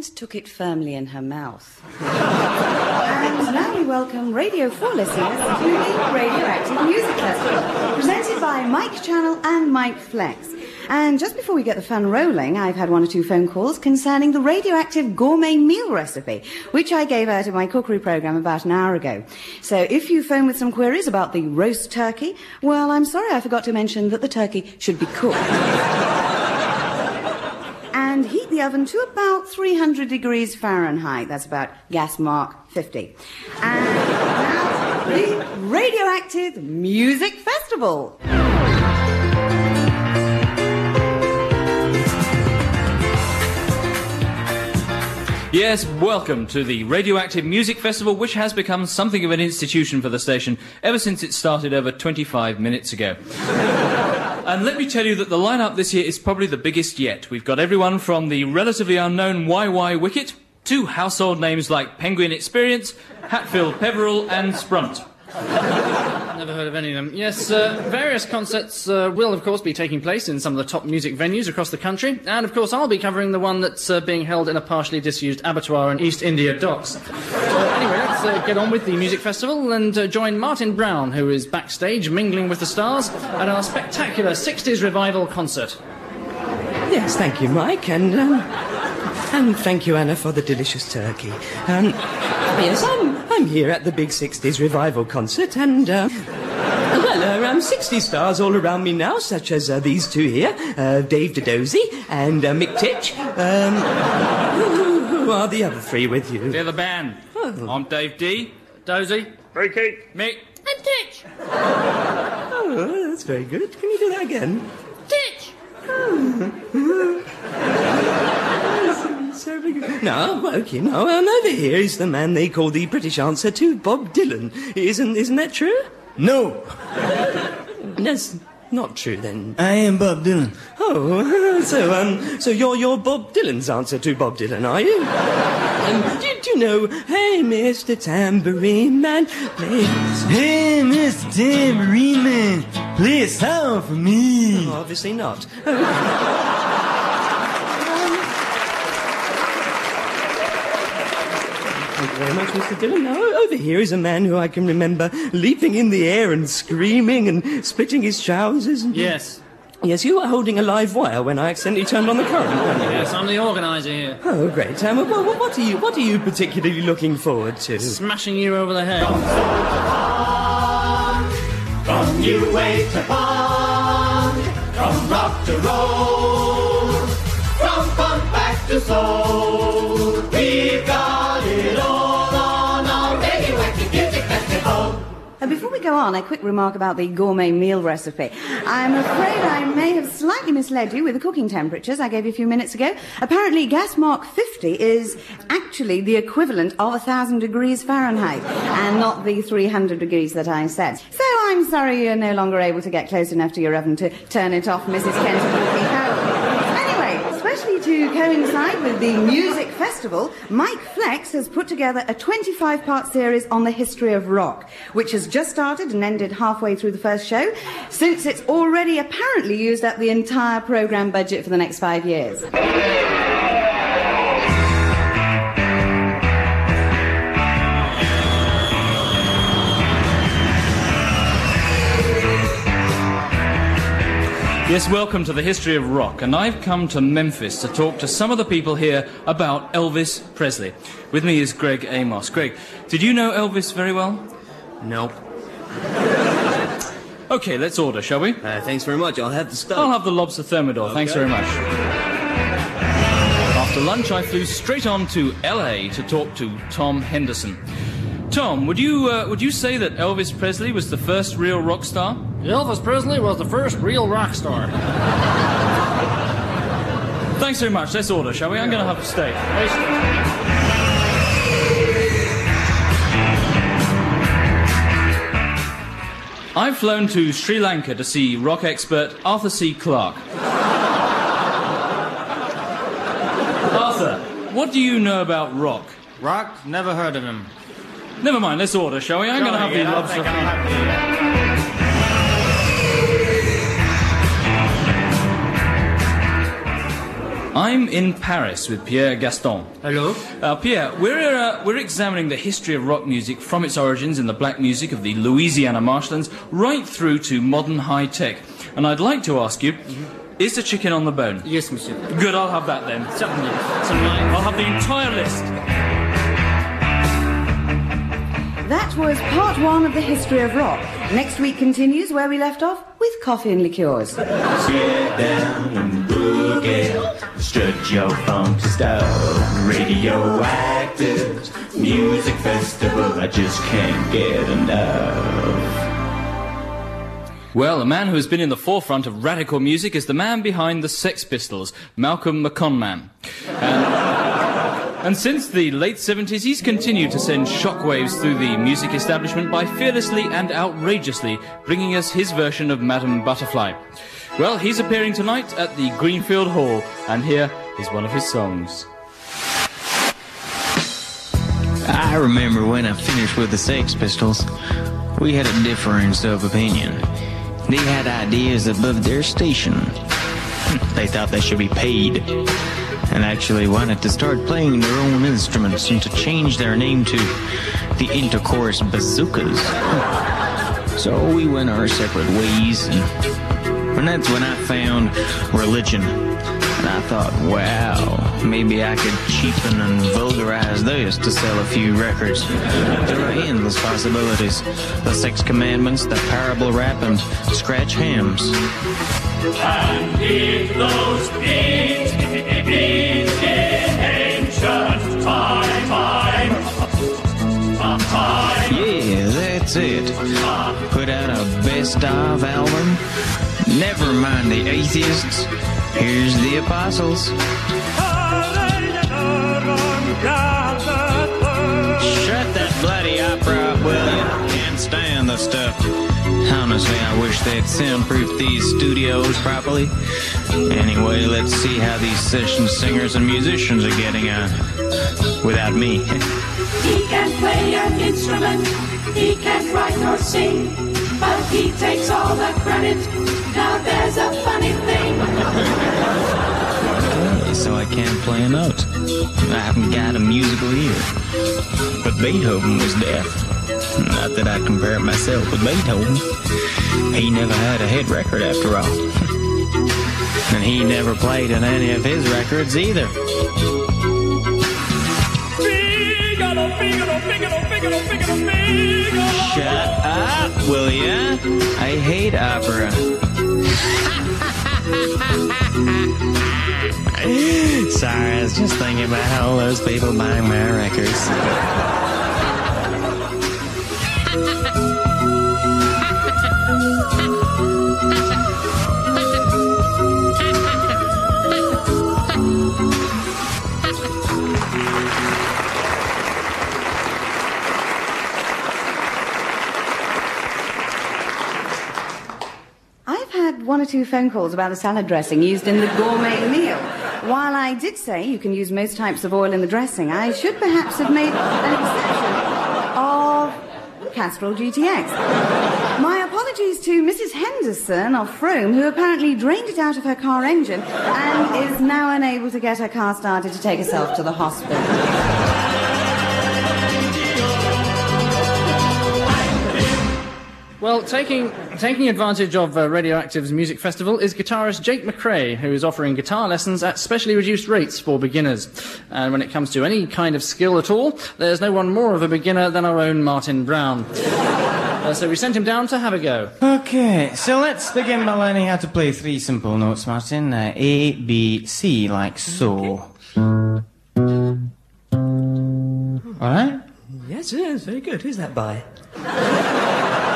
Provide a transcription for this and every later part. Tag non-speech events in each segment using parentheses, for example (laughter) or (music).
and took it firmly in her mouth. and now we welcome Radio 4 listeners to the Radioactive Music Festival, presented by Mike Channel and Mike Flex. And just before we get the fun rolling, I've had one or two phone calls concerning the radioactive gourmet meal recipe, which I gave out in my cookery program about an hour ago. So if you phone with some queries about the roast turkey, well, I'm sorry I forgot to mention that the turkey should be cooked. Oven to about 300 degrees Fahrenheit. That's about gas mark 50. And now, the Radioactive Music Festival. Yes, welcome to the Radioactive Music Festival, which has become something of an institution for the station ever since it started over 25 minutes ago. And let me tell you that the lineup this year is probably the biggest yet. We've got everyone from the relatively unknown YY Wicket to household names like Penguin Experience, Hatfield Peveril, and Sprunt. (laughs) Never heard of any of them. Yes, uh, various concerts uh, will, of course, be taking place in some of the top music venues across the country. And, of course, I'll be covering the one that's uh, being held in a partially disused abattoir in East India Docks. Anyway, let's uh, get on with the music festival and uh, join Martin Brown, who is backstage mingling with the stars at our spectacular 60s revival concert. Yes, thank you, Mike, and um, and thank you, Anna, for the delicious turkey. Um, yes, I'm I'm here at the Big 60s revival concert, and uh, well, there are um, 60 stars all around me now, such as uh, these two here, uh, Dave Dodozy and uh, Mick Titch. Um, who, who are the other three with you? They're the band. Oh. I'm Dave D. Dozy? Ricky. Mick. And Titch! Oh, that's very good. Can you do that again? Titch! (laughs) So (laughs) good. No, okay, no. Um, over here is the man they call the British answer to Bob Dylan. Isn't isn't that true? No, (laughs) That's not true then. I am Bob Dylan. Oh, (laughs) so um, so you're you're Bob Dylan's answer to Bob Dylan, are you? Um, do, do you know? Hey, Mr. Tambourine Man, play. Hey, Mr. Tambourine Man, play a song for me. Obviously not. Thank you very much, Mr. Dylan. Now, over here is a man who I can remember leaping in the air and screaming and splitting his trousers. And... Yes. Yes, you were holding a live wire when I accidentally turned on the current. weren't you? Yes, I'm the organiser here. Oh, great. Um, well, well, what are you? What are you particularly looking forward to? Smashing you over the head. From new wave to pond, from rock to roll, from funk back to soul. Uh, before we go on, a quick remark about the gourmet meal recipe. I'm afraid I may have slightly misled you with the cooking temperatures I gave you a few minutes ago. Apparently, gas mark 50 is actually the equivalent of 1,000 degrees Fahrenheit, and not the 300 degrees that I said. So I'm sorry you're no longer able to get close enough to your oven to turn it off, Mrs. Anyway, especially to coincide with the music festival, Mike Flex has put together a 25 part series on the history of rock, which has just started and ended halfway through the first show, since it's already apparently used up the entire program budget for the next five years. Yes, welcome to the history of rock, and I've come to Memphis to talk to some of the people here about Elvis Presley. With me is Greg Amos. Greg, did you know Elvis very well? Nope. Okay, let's order, shall we? Uh, thanks very much. I'll have the stuff. I'll have the lobster thermidor. Thanks very much. After lunch, I flew straight on to LA to talk to Tom Henderson. Tom, would you uh, would you say that Elvis Presley was the first real rock star? Elvis Presley was the first real rock star. Thanks very much. Let's order, shall we? I'm going to have a steak. I've flown to Sri Lanka to see rock expert Arthur C. Clarke. Arthur, what do you know about rock? Rock? Never heard of him. Never mind, let's order, shall we? I'm going to have the lobster. I'm in Paris with Pierre Gaston. Hello? Uh, Pierre, we're, uh, we're examining the history of rock music from its origins in the black music of the Louisiana marshlands right through to modern high tech. And I'd like to ask you, is the chicken on the bone? Yes, monsieur. Good, I'll have that then. Certainly. So. I'll have the entire list. That was part one of the history of rock. Next week continues where we left off with coffee and liqueurs. Get strut your style. Radioactive music festival, I just can't get enough. Well, a man who has been in the forefront of radical music is the man behind the Sex Pistols, Malcolm McConman. And, and since the late 70s, he's continued to send shockwaves through the music establishment by fearlessly and outrageously bringing us his version of Madame Butterfly. Well, he's appearing tonight at the Greenfield Hall, and here is one of his songs. I remember when I finished with the Sex Pistols, we had a difference of opinion. They had ideas above their station. (laughs) They thought they should be paid, and actually wanted to start playing their own instruments and to change their name to the Intercourse Bazookas. (laughs) So we went our separate ways, and, and that's when I found religion. And I thought, wow, maybe I could cheapen and vulgarize this to sell a few records. There are endless possibilities. The Six Commandments, the Parable Rap, and Scratch Hams. And if those in ancient time, time, time. Yeah, that's it. Put out a best of album. Never mind the atheists. Here's the apostles. Shut that bloody opera up, will you? Can't stand the stuff. Honestly, I wish they'd soundproof these studios properly. Anyway, let's see how these session singers and musicians are getting on. Without me. He can play an instrument, he can write or sing, but he takes all the credit. Now there's a funny thing. so I can't play a note. I haven't got a musical ear. But Beethoven was deaf. Not that I compare myself with Beethoven. He never had a hit record after all. (laughs) and he never played on any of his records either. Shut up, will ya? I hate opera. (laughs) Sorry, I was just thinking about all those people buying my records. Two phone calls about the salad dressing used in the gourmet meal. While I did say you can use most types of oil in the dressing, I should perhaps have made an exception of Castrol GTX. My apologies to Mrs. Henderson of Frome, who apparently drained it out of her car engine and is now unable to get her car started to take herself to the hospital. Well, taking taking advantage of uh, Radioactive's music festival is guitarist Jake McRae, who is offering guitar lessons at specially reduced rates for beginners. And when it comes to any kind of skill at all, there's no one more of a beginner than our own Martin Brown. (laughs) Uh, so we sent him down to have a go. Okay, so let's begin by learning how to play three simple notes, Martin. Uh, A, B, C, like so. Alright? Yes, yes, very good. Who's that by? (laughs)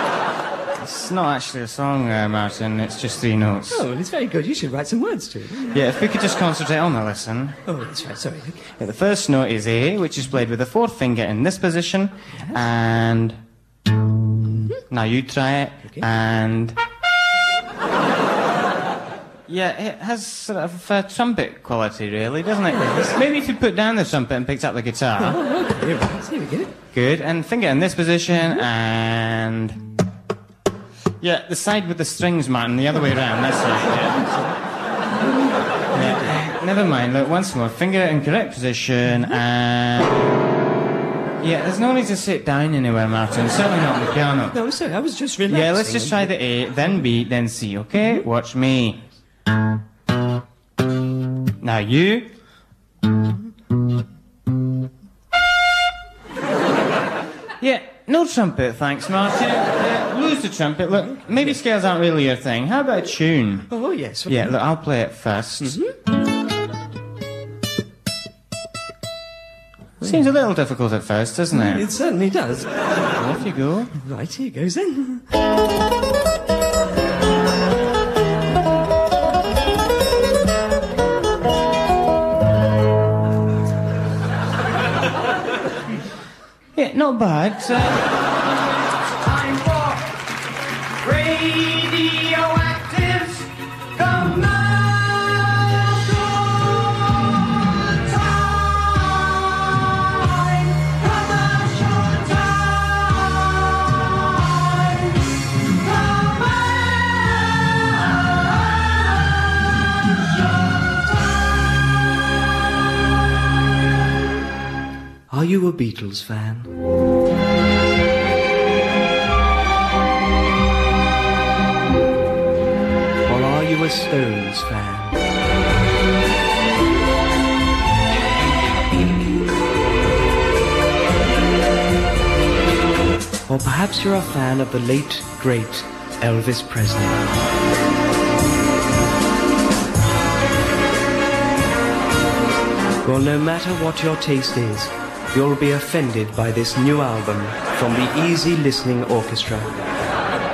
It's not actually a song, uh, Martin, it's just three notes. Oh, well, it's very good. You should write some words to it. Yeah, if we could just concentrate on the lesson. Oh, that's right. Sorry. Yeah, the first note is A, which is played with the fourth finger in this position, and. Now you try it, and. Yeah, it has sort of a trumpet quality, really, doesn't it? Maybe if you put down the trumpet and picked up the guitar. Oh, okay. Here we go. Here we go. Good, and finger in this position, and. Yeah, the side with the strings, Martin, the other way around, that's right. Yeah. Yeah. never mind. Look, once more. Finger in correct position and. Yeah, there's no need to sit down anywhere, Martin. Certainly not on the piano. No, sorry, I was just relaxing. Yeah, let's just try the A, then B, then C, okay? Mm-hmm. Watch me. Now you. Mm-hmm. Yeah, no trumpet, thanks, Martin. Lose the trumpet. Look, maybe scales aren't really your thing. How about a tune? Oh, yes. Yeah, look, I'll play it 1st Seems a little difficult at first, doesn't it? It certainly does. Off you go. Right, here goes then. Yeah, not bad. Uh, you a Beatles fan? Or are you a Stones fan? Or perhaps you're a fan of the late, great Elvis Presley. Well, no matter what your taste is, you'll be offended by this new album from the Easy Listening Orchestra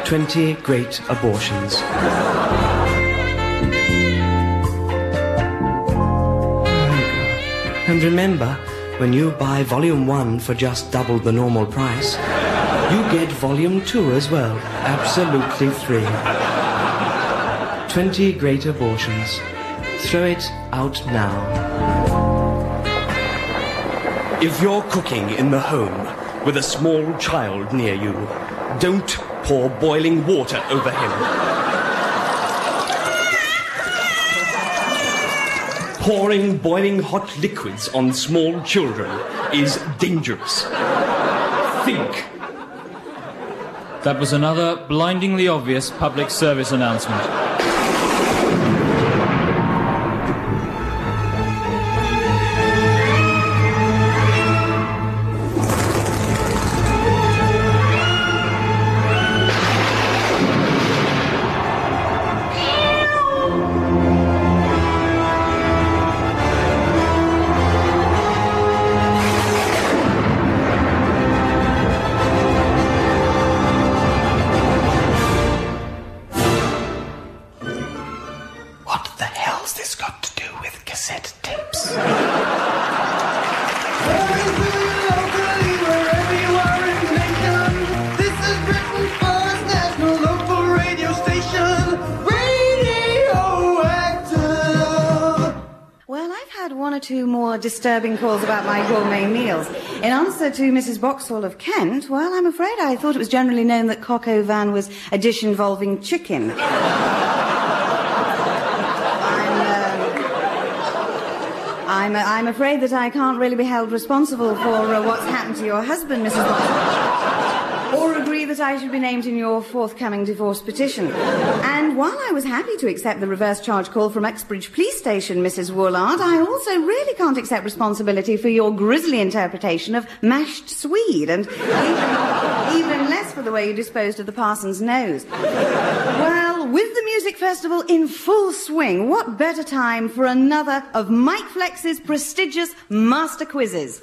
20 Great Abortions. And remember, when you buy Volume 1 for just double the normal price, you get Volume 2 as well, absolutely free. 20 Great Abortions. Throw it out now. If you're cooking in the home with a small child near you, don't pour boiling water over him. Pouring boiling hot liquids on small children is dangerous. Think. That was another blindingly obvious public service announcement. Disturbing calls about my gourmet meals. In answer to Mrs. Boxall of Kent, well, I'm afraid I thought it was generally known that coq au was a dish involving chicken. (laughs) I'm, uh, I'm, uh, I'm afraid that I can't really be held responsible for uh, what's happened to your husband, Mrs. Boxhall. That I should be named in your forthcoming divorce petition. And while I was happy to accept the reverse charge call from Uxbridge Police Station, Mrs. Woolard, I also really can't accept responsibility for your grisly interpretation of mashed swede, and even, even less for the way you disposed of the parson's nose. Well, with the music festival in full swing, what better time for another of Mike Flex's prestigious master quizzes?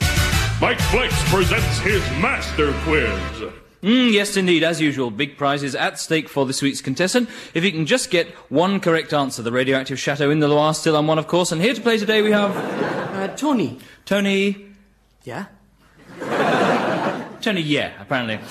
Mike Flex presents his Master Quiz. Mm, yes, indeed, as usual, big prizes at stake for this week's contestant. If you can just get one correct answer, the radioactive chateau in the Loire still on one, of course. And here to play today we have Uh, Tony. Tony. Yeah? Tony, yeah, apparently. (laughs)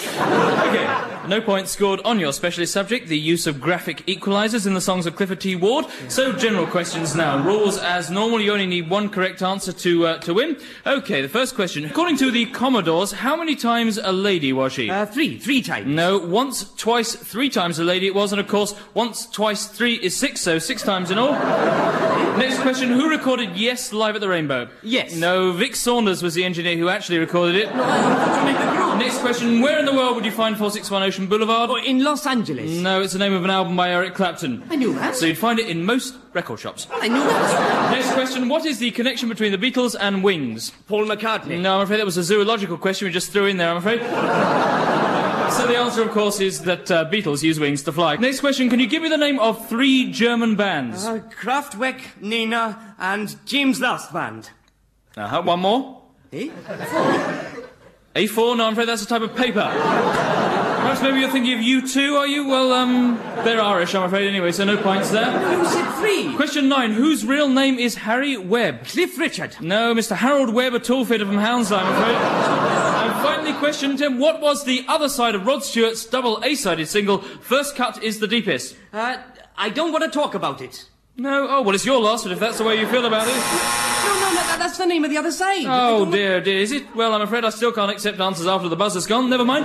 Okay, No points scored on your specialist subject, the use of graphic equalisers in the songs of Clifford T. Ward. So, general questions now. Rules as normal, you only need one correct answer to, uh, to win. Okay, the first question. According to the Commodores, how many times a lady was she? Uh, three, three times. No, once, twice, three times a lady it was, and of course, once, twice, three is six, so six times in all. Next question, who recorded Yes live at the Rainbow? Yes. No, Vic Saunders was the engineer who actually recorded it. Next question, where in the world would you find 461 Ocean Boulevard? Oh, in Los Angeles. No, it's the name of an album by Eric Clapton. I knew that. So you'd find it in most record shops. I knew that. Next question, what is the connection between the Beatles and Wings? Paul McCartney. No, I'm afraid that was a zoological question we just threw in there, I'm afraid. (laughs) so the answer, of course, is that uh, Beatles use wings to fly. Next question, can you give me the name of three German bands? Uh, Kraftwerk, Nena, and James Last Band. Uh-huh, one more. Eh? A4? No, I'm afraid that's a type of paper. Perhaps maybe you're thinking of U2, are you? Well, um, they're Irish, I'm afraid, anyway, so no points there. Said three. Question nine. Whose real name is Harry Webb? Cliff Richard. No, Mr. Harold Webb, a tall fitter from Hounslow, I'm afraid. and finally, question 10. What was the other side of Rod Stewart's double A-sided single, First Cut is the Deepest? Uh, I don't want to talk about it. No? Oh, well, it's your loss, but if that's the way you feel about it. No, no, no, that- that's the name of the other side. Oh, dear, dear. Is it? Well, I'm afraid I still can't accept answers after the buzzer's gone. Never mind.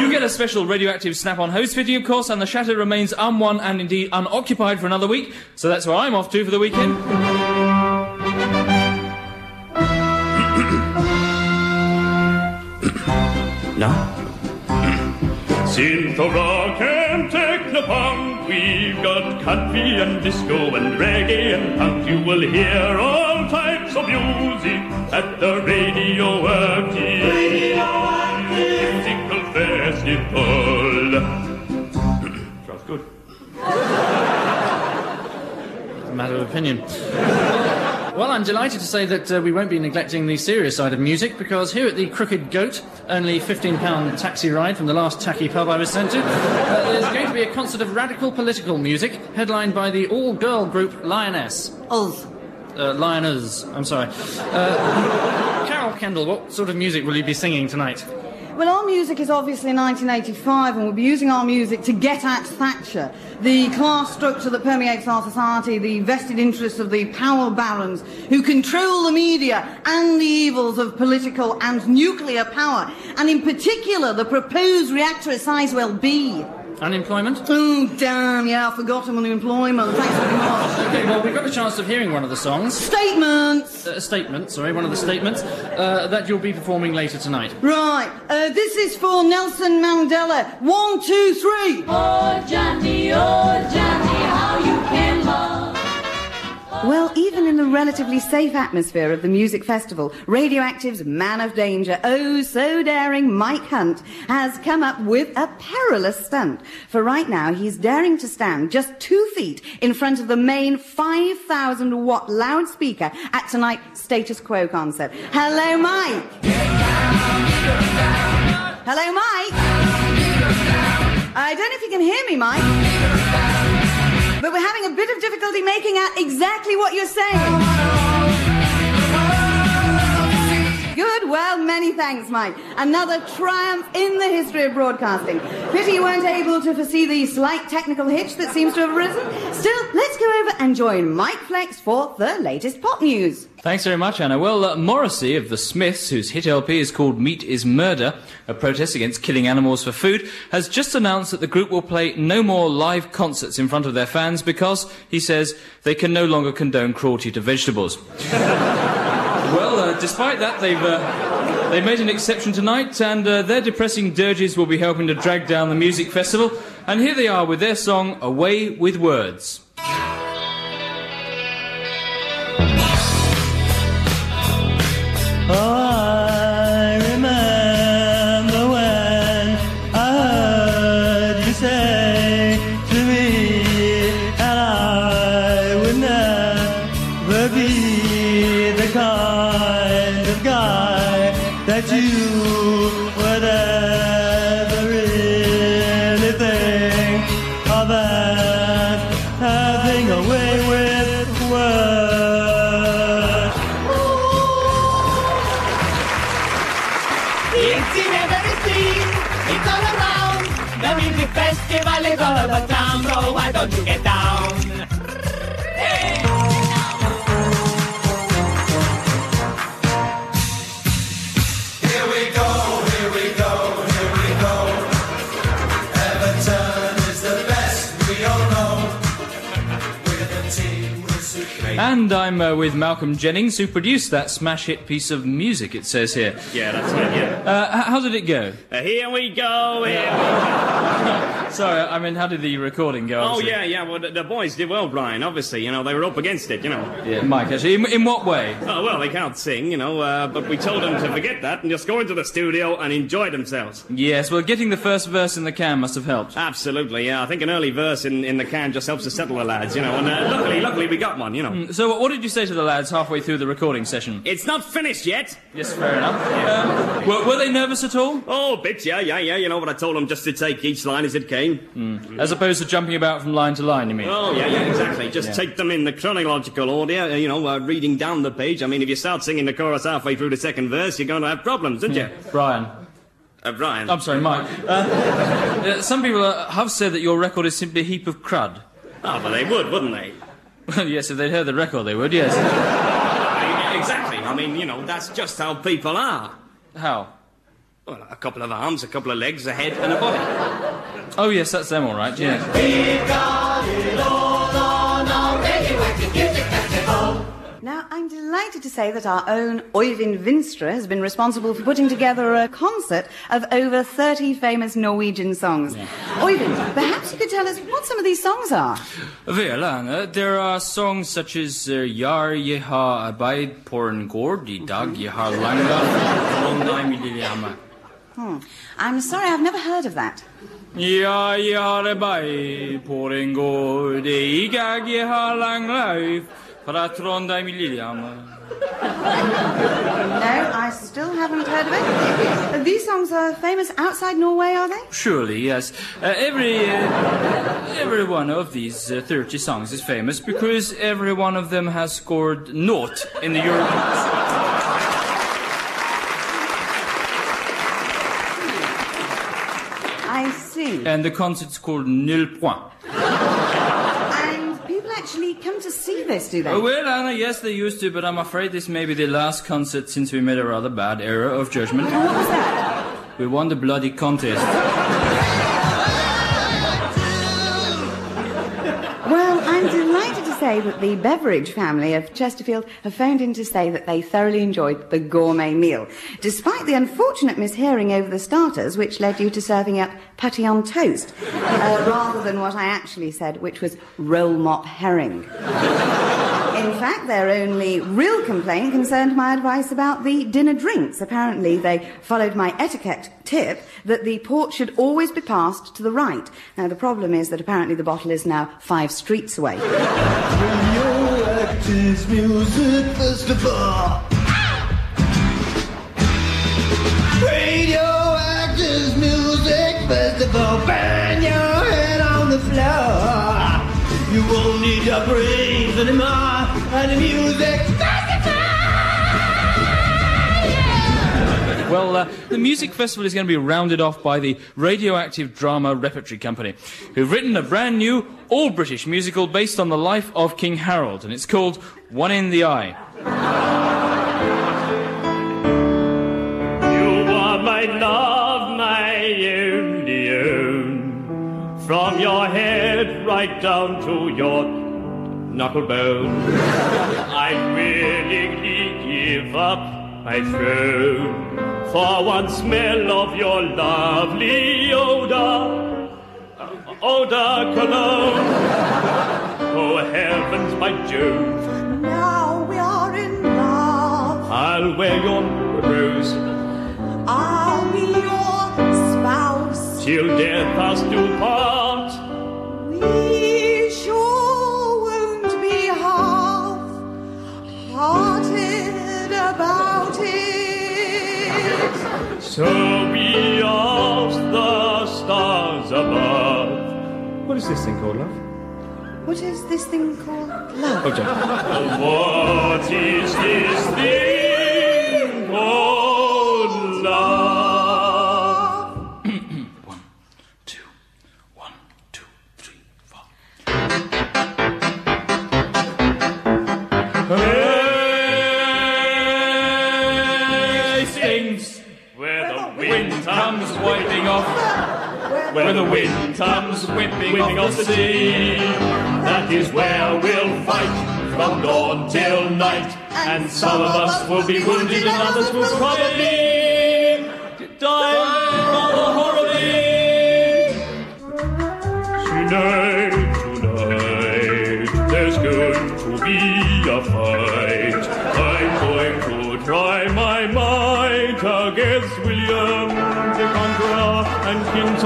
You get a special radioactive snap-on host fitting, of course, and the chateau remains unwon and indeed unoccupied for another week. So that's where I'm off to for the weekend. No. Synth rock and technopunk, we've got country and disco and reggae and punk. You will hear all types of music at the radioactive musical festival. (clears throat) Sounds good. a matter of opinion. (laughs) Well, I'm delighted to say that uh, we won't be neglecting the serious side of music because here at the Crooked Goat, only £15 taxi ride from the last tacky pub I was sent to, uh, there's going to be a concert of radical political music headlined by the all girl group Lioness. Us. Uh, Lioness, I'm sorry. Uh, Carol Kendall, what sort of music will you be singing tonight? Well, our music is obviously 1985, and we'll be using our music to get at Thatcher, the class structure that permeates our society, the vested interests of the power barons who control the media, and the evils of political and nuclear power, and in particular the proposed reactor at Sizewell B. Unemployment? Oh, damn, yeah, I've forgotten unemployment. Thanks very much. Okay, well, we've got a chance of hearing one of the songs. Statements! Uh, a statement, sorry, one of the statements uh, that you'll be performing later tonight. Right, uh, this is for Nelson Mandela. One, two, three. Oh, Johnny, oh, Johnny, Well, even in the relatively safe atmosphere of the music festival, Radioactive's man of danger, oh so daring Mike Hunt, has come up with a perilous stunt. For right now, he's daring to stand just two feet in front of the main 5,000 watt loudspeaker at tonight's Status Quo concert. Hello, Mike. Hello, Mike. I don't know if you can hear me, Mike. But we're having a bit of difficulty making out exactly what you're saying. Good, well, many thanks, Mike. Another triumph in the history of broadcasting. Pity you weren't able to foresee the slight technical hitch that seems to have arisen. Still, let's go over and join Mike Flex for the latest pop news. Thanks very much, Anna. Well, uh, Morrissey of the Smiths, whose hit LP is called Meat is Murder, a protest against killing animals for food, has just announced that the group will play no more live concerts in front of their fans because, he says, they can no longer condone cruelty to vegetables. (laughs) well, uh, despite that, they've. Uh, they made an exception tonight, and uh, their depressing dirges will be helping to drag down the music festival. And here they are with their song Away with Words. And I'm uh, with Malcolm Jennings, who produced that smash hit piece of music, it says here. Yeah, that's it, yeah. Uh, h- how did it go? Uh, here we go, here we go. (laughs) Sorry, I mean, how did the recording go? Oh, obviously? yeah, yeah, well, the, the boys did well, Brian, obviously. You know, they were up against it, you know. Yeah, Mike, actually. In, in what way? Oh, well, they can't sing, you know, uh, but we told them to forget that and just go into the studio and enjoy themselves. Yes, well, getting the first verse in the can must have helped. Absolutely, yeah. I think an early verse in, in the can just helps to settle the lads, you know, and uh, luckily, luckily we got one, you know. So, what- what did you say to the lads halfway through the recording session? It's not finished yet. Yes, fair enough. Um, were, were they nervous at all? Oh, a bit, yeah, yeah, yeah. You know what I told them just to take each line as it came. As opposed to jumping about from line to line, you mean? Oh, yeah, yeah, exactly. Just Yeah. take them in the chronological order, uh, you know, uh, reading down the page. I mean, if you start singing the chorus halfway through the second verse, you're going to have problems, aren't you? Brian. Uh, Brian. I'm sorry, Mike. Uh, (laughs) uh, some people uh, have said that your record is simply a heap of crud. Oh, but they would, wouldn't they? Well, (laughs) yes, if they'd heard the record, they would, yes. (laughs) Exactly. I mean, you know, that's just how people are. How? Well, a couple of arms, a couple of legs, a head, and a body. Oh, yes, that's them, all right, yes. I'm delighted to say that our own Oyvind Vinstra has been responsible for putting together a concert of over 30 famous Norwegian songs. Oyvind, perhaps you could tell us what some of these songs are. Well, Anna, there are songs such as uh, har arbeid på en gård, dag je har langa. Hmm. I'm sorry, I've never heard of that. Ja, je har arbeid på en gård, i dag je har lang life, fra Trondheim i No, I still haven't heard of it. These songs are famous outside Norway, are they? Surely, yes. Uh, every uh, every one of these uh, 30 songs is famous because every one of them has scored naught in the European. I see. And the concert's called Nil Point. Actually come to see this, do they? Oh, well, Anna, yes, they used to, but I'm afraid this may be the last concert since we made a rather bad error of judgment. What was that? We won the bloody contest. Say that the Beveridge family of Chesterfield have phoned in to say that they thoroughly enjoyed the gourmet meal, despite the unfortunate mishearing over the starters, which led you to serving up putty on toast, uh, rather than what I actually said, which was roll mop herring. In fact, their only real complaint concerned my advice about the dinner drinks. Apparently, they followed my etiquette tip that the port should always be passed to the right. Now, the problem is that apparently the bottle is now five streets away. Music Festival. Music Festival. Your head on the floor. You won't need your brains anymore. And the music (laughs) Well, uh, the music festival is going to be rounded off by the Radioactive Drama Repertory Company, who've written a brand new, all British musical based on the life of King Harold, and it's called One in the Eye. (laughs) right down to your knuckle bone. (laughs) I willingly give up my throne for one smell of your lovely odor. Odor cologne. (laughs) Oh heavens, my Jove. Now we are in love. I'll wear your rose I'll be your spouse. till death us do part. So we ask the stars above. What is this thing called, love? What is this thing called? Love. Oh, Jack. (laughs) what is this thing called comes wiping off. When the wind comes whipping, whipping off the sea, that is where we'll fight from dawn till night. And some of us will be wounded and others will probably die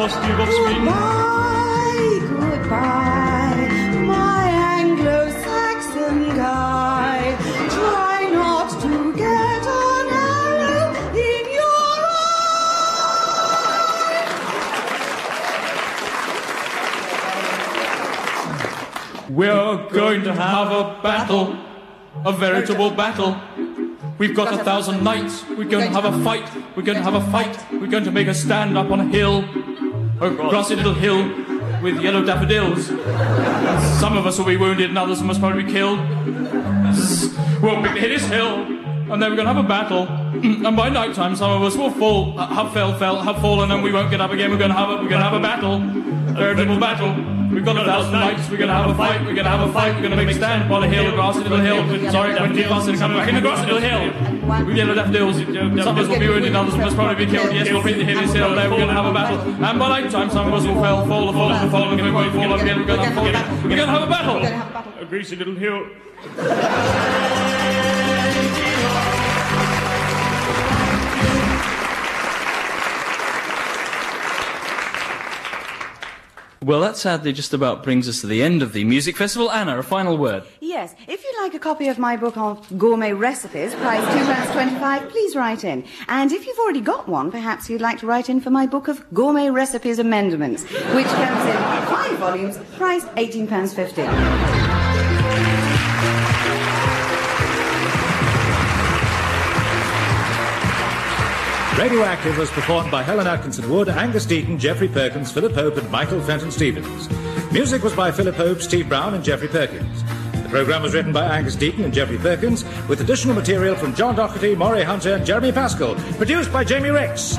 of Spain. Goodbye, goodbye, my Anglo-Saxon guy. Try not to get an arrow in your eye. We're going to have a battle, a veritable battle. We've got a thousand knights. We're going to have a fight. We're going to have a fight. We're going to make a stand up on a hill, a grassy little hill with yellow daffodils. Some of us will be wounded and others must probably be killed. We'll hit this hill, and then we're going to have a battle. And by night time, some of us will fall, uh, have fell, fell, have fallen, and we won't get up again. We're going to have a, we're going to have a battle, a veritable battle. We've got a thousand knights. We're to have a fight. We're to have a fight. We're to make a stand upon a hill, a grassy little hill. Sorry, and coming back in the grassy little hill. With yellow daffodils. Some of us will be wounded, others must probably be killed. Yes, we'll hit the this hill. Oh, there, we're going to have a battle. And by night time, some of us will fall, fall, fall, fall, fall, and fall, fall again. We're going to have a battle. We're going to have a battle. A greasy little hill. (laughs) Well, that sadly just about brings us to the end of the music festival. Anna, a final word. Yes, if you'd like a copy of my book of gourmet recipes, price £2.25, please write in. And if you've already got one, perhaps you'd like to write in for my book of gourmet recipes amendments, which comes in five volumes, price £18.50. Radioactive was performed by Helen Atkinson Wood, Angus Deayton, Geoffrey Perkins, Philip Pope, and Michael Fenton Stevens. Music was by Philip Pope, Steve Brown, and Geoffrey Perkins. The program was written by Angus Deayton and Geoffrey Perkins, with additional material from John Doherty, Maury Hunter, and Jeremy Pascal. Produced by Jamie Rix.